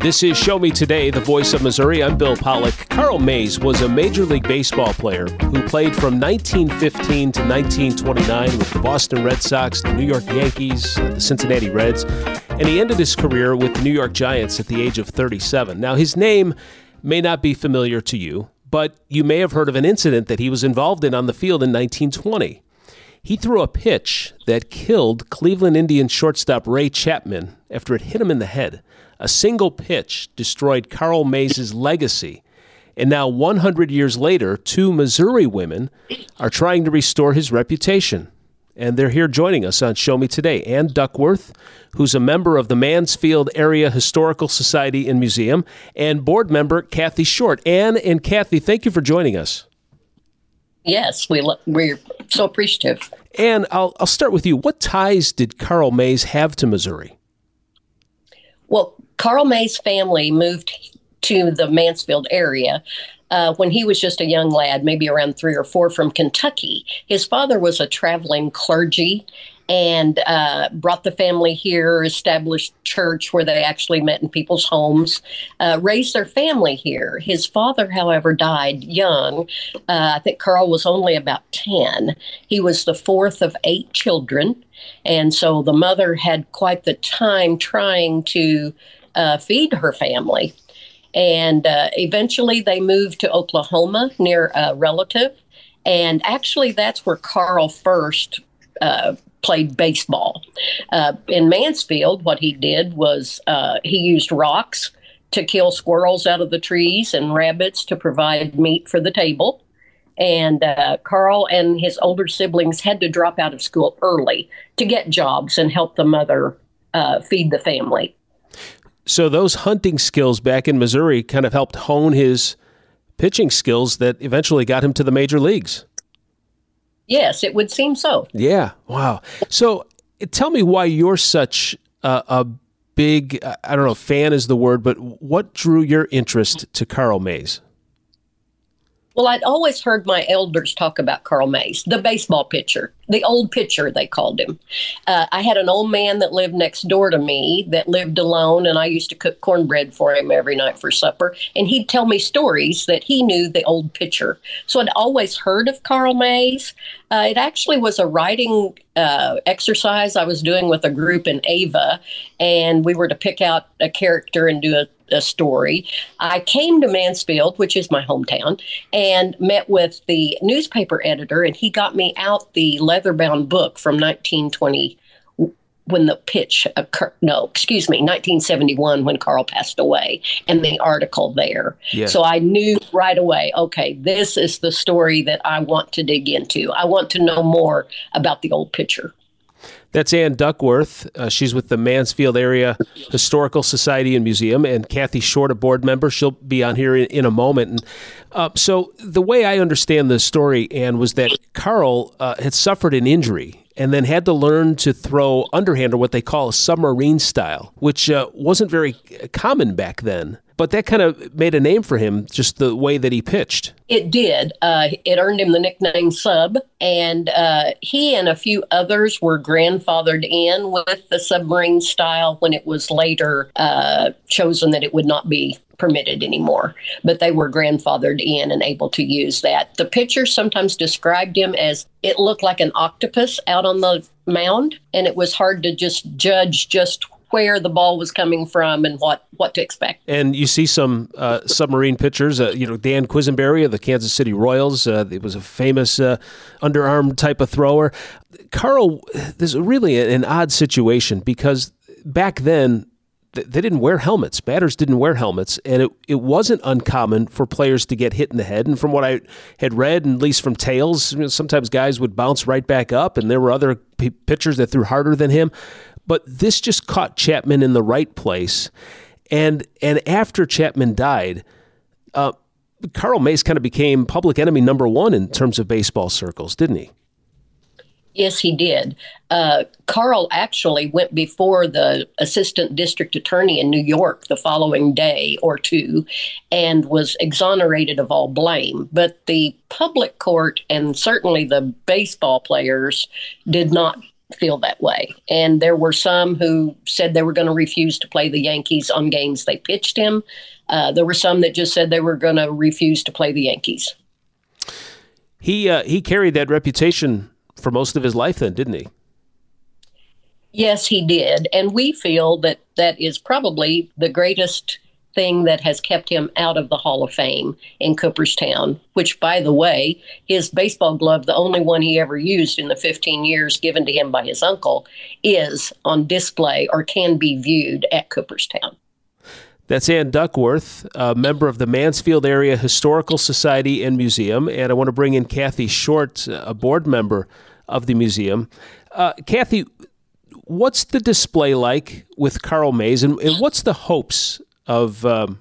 This is Show Me Today, the voice of Missouri. I'm Bill Pollock. Carl Mays was a Major League Baseball player who played from 1915 to 1929 with the Boston Red Sox, the New York Yankees, the Cincinnati Reds, and he ended his career with the New York Giants at the age of 37. Now, his name may not be familiar to you, but you may have heard of an incident that he was involved in on the field in 1920. He threw a pitch that killed Cleveland Indians shortstop Ray Chapman after it hit him in the head. A single pitch destroyed Carl Mays' legacy. And now, 100 years later, two Missouri women are trying to restore his reputation. And they're here joining us on Show Me Today. Ann Duckworth, who's a member of the Mansfield Area Historical Society and Museum, and board member Kathy Short. Ann and Kathy, thank you for joining us. Yes, we we're so appreciative. And I'll I'll start with you. What ties did Carl Mays have to Missouri? Well, Carl Mays' family moved to the Mansfield area uh, when he was just a young lad, maybe around three or four, from Kentucky. His father was a traveling clergy and uh, brought the family here, established church where they actually met in people's homes, uh, raised their family here. His father, however, died young. Uh, I think Carl was only about 10. He was the fourth of eight children. And so the mother had quite the time trying to uh, feed her family. And uh, eventually they moved to Oklahoma near a relative. And actually, that's where Carl first uh, played baseball. Uh, in Mansfield, what he did was uh, he used rocks to kill squirrels out of the trees and rabbits to provide meat for the table. And uh, Carl and his older siblings had to drop out of school early to get jobs and help the mother uh, feed the family. So those hunting skills back in Missouri kind of helped hone his pitching skills that eventually got him to the major leagues. Yes, it would seem so. Yeah. Wow. So tell me why you're such a, a big, I don't know, fan is the word, but what drew your interest to Carl Mays? Well, I'd always heard my elders talk about Carl Mays, the baseball pitcher, the old pitcher, they called him. Uh, I had an old man that lived next door to me that lived alone, and I used to cook cornbread for him every night for supper. And he'd tell me stories that he knew the old pitcher. So I'd always heard of Carl Mays. Uh, it actually was a writing uh, exercise I was doing with a group in Ava, and we were to pick out a character and do a a story. I came to Mansfield, which is my hometown, and met with the newspaper editor, and he got me out the leather bound book from 1920 when the pitch occurred. No, excuse me, 1971 when Carl passed away, and the article there. Yeah. So I knew right away, okay, this is the story that I want to dig into. I want to know more about the old pitcher. That's Ann Duckworth. Uh, she's with the Mansfield Area Historical Society and Museum, and Kathy Short, a board member. She'll be on here in, in a moment. And uh, so, the way I understand the story, Ann, was that Carl uh, had suffered an injury and then had to learn to throw underhand or what they call a submarine style, which uh, wasn't very common back then but that kind of made a name for him just the way that he pitched. It did. Uh, it earned him the nickname Sub, and uh, he and a few others were grandfathered in with the submarine style when it was later uh, chosen that it would not be permitted anymore. But they were grandfathered in and able to use that. The pitcher sometimes described him as it looked like an octopus out on the mound, and it was hard to just judge just where the ball was coming from and what what to expect. And you see some uh, submarine pitchers. Uh, you know Dan Quisenberry of the Kansas City Royals. Uh, it was a famous uh, underarm type of thrower. Carl, this is really an odd situation because back then they didn't wear helmets. Batters didn't wear helmets, and it, it wasn't uncommon for players to get hit in the head. And from what I had read, and at least from tales, sometimes guys would bounce right back up, and there were other p- pitchers that threw harder than him. But this just caught Chapman in the right place. And and after Chapman died, uh, Carl Mays kind of became public enemy number one in terms of baseball circles, didn't he? Yes, he did. Uh, Carl actually went before the assistant district attorney in New York the following day or two and was exonerated of all blame. But the public court and certainly the baseball players did not feel that way. And there were some who said they were going to refuse to play the Yankees on games they pitched him. Uh, there were some that just said they were going to refuse to play the Yankees. He uh, he carried that reputation for most of his life, then, didn't he? Yes, he did, and we feel that that is probably the greatest thing that has kept him out of the Hall of Fame in Cooperstown, which, by the way, his baseball glove, the only one he ever used in the 15 years given to him by his uncle, is on display or can be viewed at Cooperstown. That's Ann Duckworth, a member of the Mansfield Area Historical Society and Museum. And I want to bring in Kathy Short, a board member of the museum. Uh, Kathy, what's the display like with Carl Mays, and, and what's the hopes of um,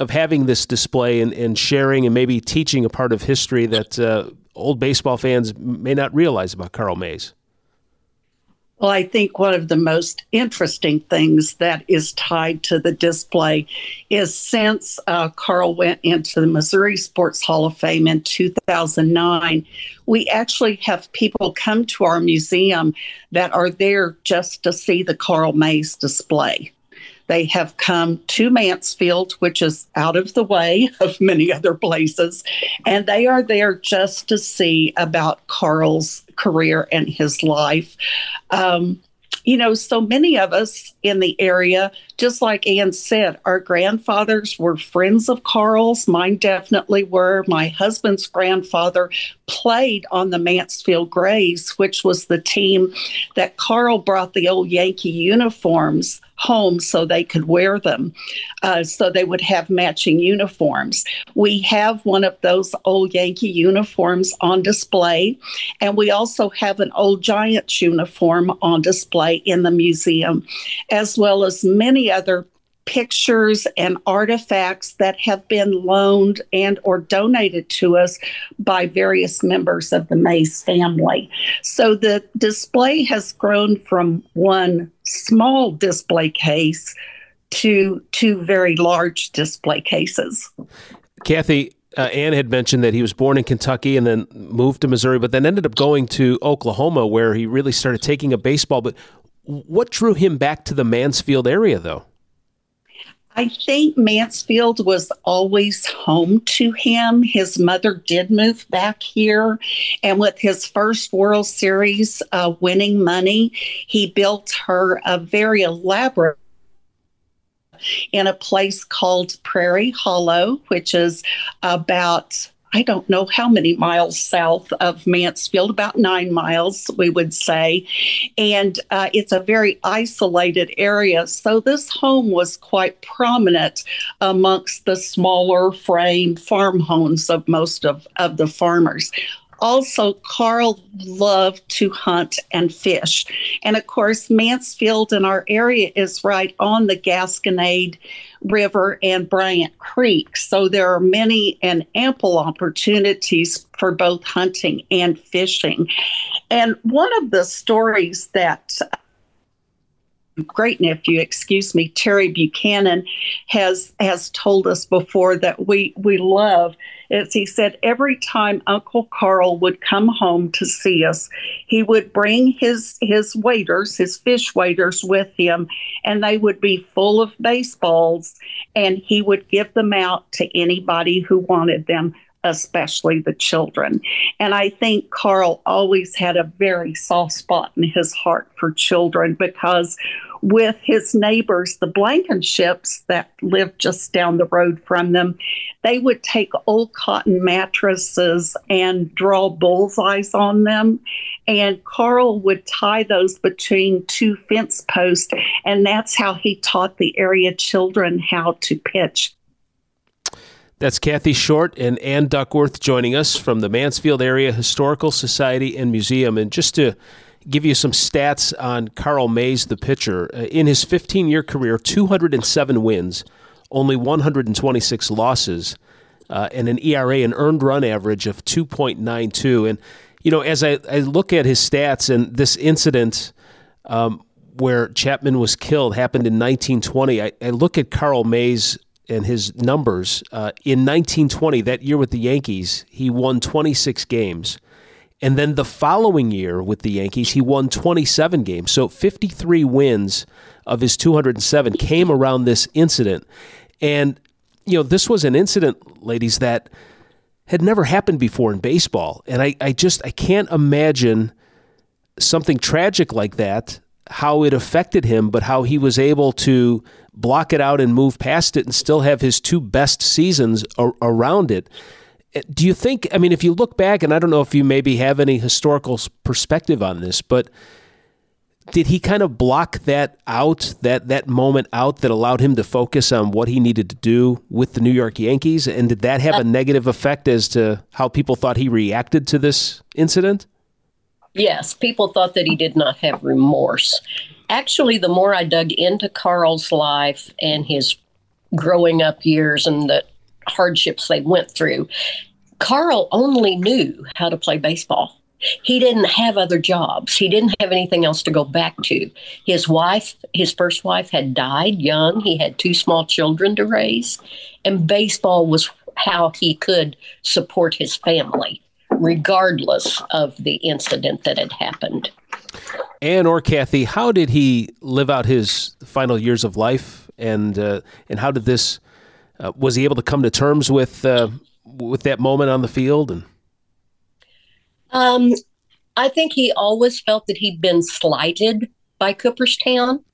of having this display and, and, sharing and maybe teaching a part of history that uh, old baseball fans may not realize about Carl Mays? Well, I think one of the most interesting things that is tied to the display is since uh, Carl went into the Missouri Sports Hall of Fame in 2009, we actually have people come to our museum that are there just to see the Carl Mays display. They have come to Mansfield, which is out of the way of many other places, and they are there just to see about Carl's career and his life. Um, you know, so many of us in the area, just like Ann said, our grandfathers were friends of Carl's. Mine definitely were. My husband's grandfather played on the Mansfield Grays, which was the team that Carl brought the old Yankee uniforms home so they could wear them, uh, so they would have matching uniforms. We have one of those old Yankee uniforms on display, and we also have an old Giants uniform on display in the museum, as well as many other pictures and artifacts that have been loaned and or donated to us by various members of the Mays family. So the display has grown from one small display case to two very large display cases. Kathy, uh, Ann had mentioned that he was born in Kentucky and then moved to Missouri, but then ended up going to Oklahoma where he really started taking a baseball. But what drew him back to the Mansfield area, though? I think Mansfield was always home to him. His mother did move back here. And with his first World Series uh, winning money, he built her a very elaborate in a place called Prairie Hollow, which is about I don't know how many miles south of Mansfield, about nine miles, we would say. And uh, it's a very isolated area. So this home was quite prominent amongst the smaller frame farm homes of most of, of the farmers also, Carl loved to hunt and fish. And of course, Mansfield in our area is right on the Gasconade River and Bryant Creek. So there are many and ample opportunities for both hunting and fishing. And one of the stories that great nephew, excuse me, Terry Buchanan, has has told us before that we we love is he said every time Uncle Carl would come home to see us, he would bring his his waiters, his fish waiters with him, and they would be full of baseballs, and he would give them out to anybody who wanted them especially the children. And I think Carl always had a very soft spot in his heart for children because with his neighbors, the Blankenships that lived just down the road from them, they would take old cotton mattresses and draw bullseyes on them. And Carl would tie those between two fence posts. And that's how he taught the area children how to pitch. That's Kathy Short and Ann Duckworth joining us from the Mansfield Area Historical Society and Museum. And just to give you some stats on Carl Mays, the pitcher. Uh, in his 15 year career, 207 wins, only 126 losses, uh, and an ERA, an earned run average of 2.92. And, you know, as I, I look at his stats and this incident um, where Chapman was killed happened in 1920, I, I look at Carl Mays and his numbers. Uh, in 1920, that year with the Yankees, he won 26 games And then the following year with the Yankees, he won 27 games. So 53 wins of his 207 came around this incident. And, you know, this was an incident, ladies, that had never happened before in baseball. And I, I just, I can't imagine something tragic like that, how it affected him, but how he was able to block it out and move past it and still have his two best seasons around it. Do you think, I mean, if you look back, and I don't know if you maybe have any historical perspective on this, but did he kind of block that out, that, that moment out that allowed him to focus on what he needed to do with the New York Yankees? And did that have a uh, negative effect as to how people thought he reacted to this incident? Yes, people thought that he did not have remorse. Actually, the more I dug into Carl's life and his growing up years and the hardships they went through. Carl only knew how to play baseball. He didn't have other jobs. He didn't have anything else to go back to. His wife, his first wife, had died young. He had two small children to raise, and baseball was how he could support his family, regardless of the incident that had happened. Ann or Kathy, how did he live out his final years of life, and uh, and how did this uh, was he able to come to terms with uh, with that moment on the field? And um, I think he always felt that he'd been slighted by Cooperstown.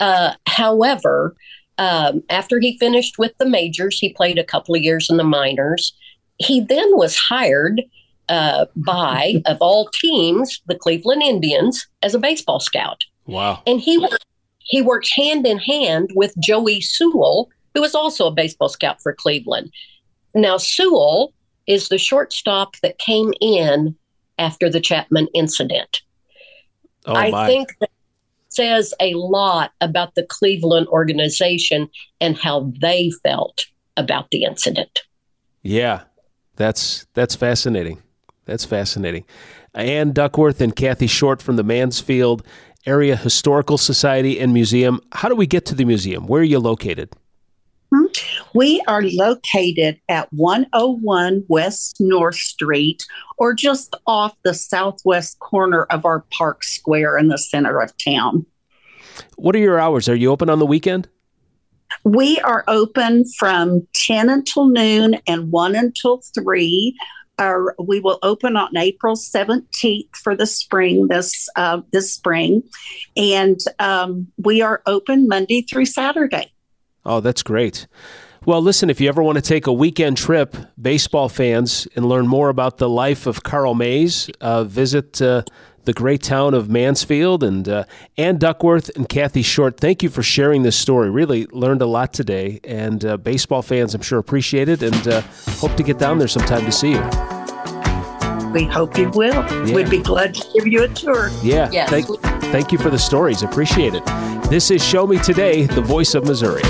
Uh, however, um, after he finished with the majors, he played a couple of years in the minors. He then was hired uh, by, of all teams, the Cleveland Indians as a baseball scout. Wow! And he he worked hand in hand with Joey Sewell, who was also a baseball scout for Cleveland. Now, Sewell is the shortstop that came in after the Chapman incident. Oh, I my. think that says a lot about the Cleveland organization and how they felt about the incident. Yeah, that's that's fascinating. That's fascinating. Ann Duckworth and Kathy Short from the Mansfield Area Historical Society and Museum. How do we get to the museum? Where are you located? We are located at 101 West North Street, or just off the southwest corner of our park square in the center of town. What are your hours? Are you open on the weekend? We are open from 10 until noon and 1 until 3. Our, we will open on April 17th for the spring this uh, this spring, and um, we are open Monday through Saturday. Oh, that's great. Well, listen, if you ever want to take a weekend trip, baseball fans, and learn more about the life of Carl Mays, uh, visit uh, the great town of Mansfield. And uh, Ann Duckworth and Kathy Short, thank you for sharing this story. Really learned a lot today. And uh, baseball fans, I'm sure, appreciate it and uh, hope to get down there sometime to see you. We hope you will. Yeah. We'd be glad to give you a tour. Yeah. Yes. Thank, thank you for the stories. Appreciate it. This is Show Me Today, the voice of Missouri.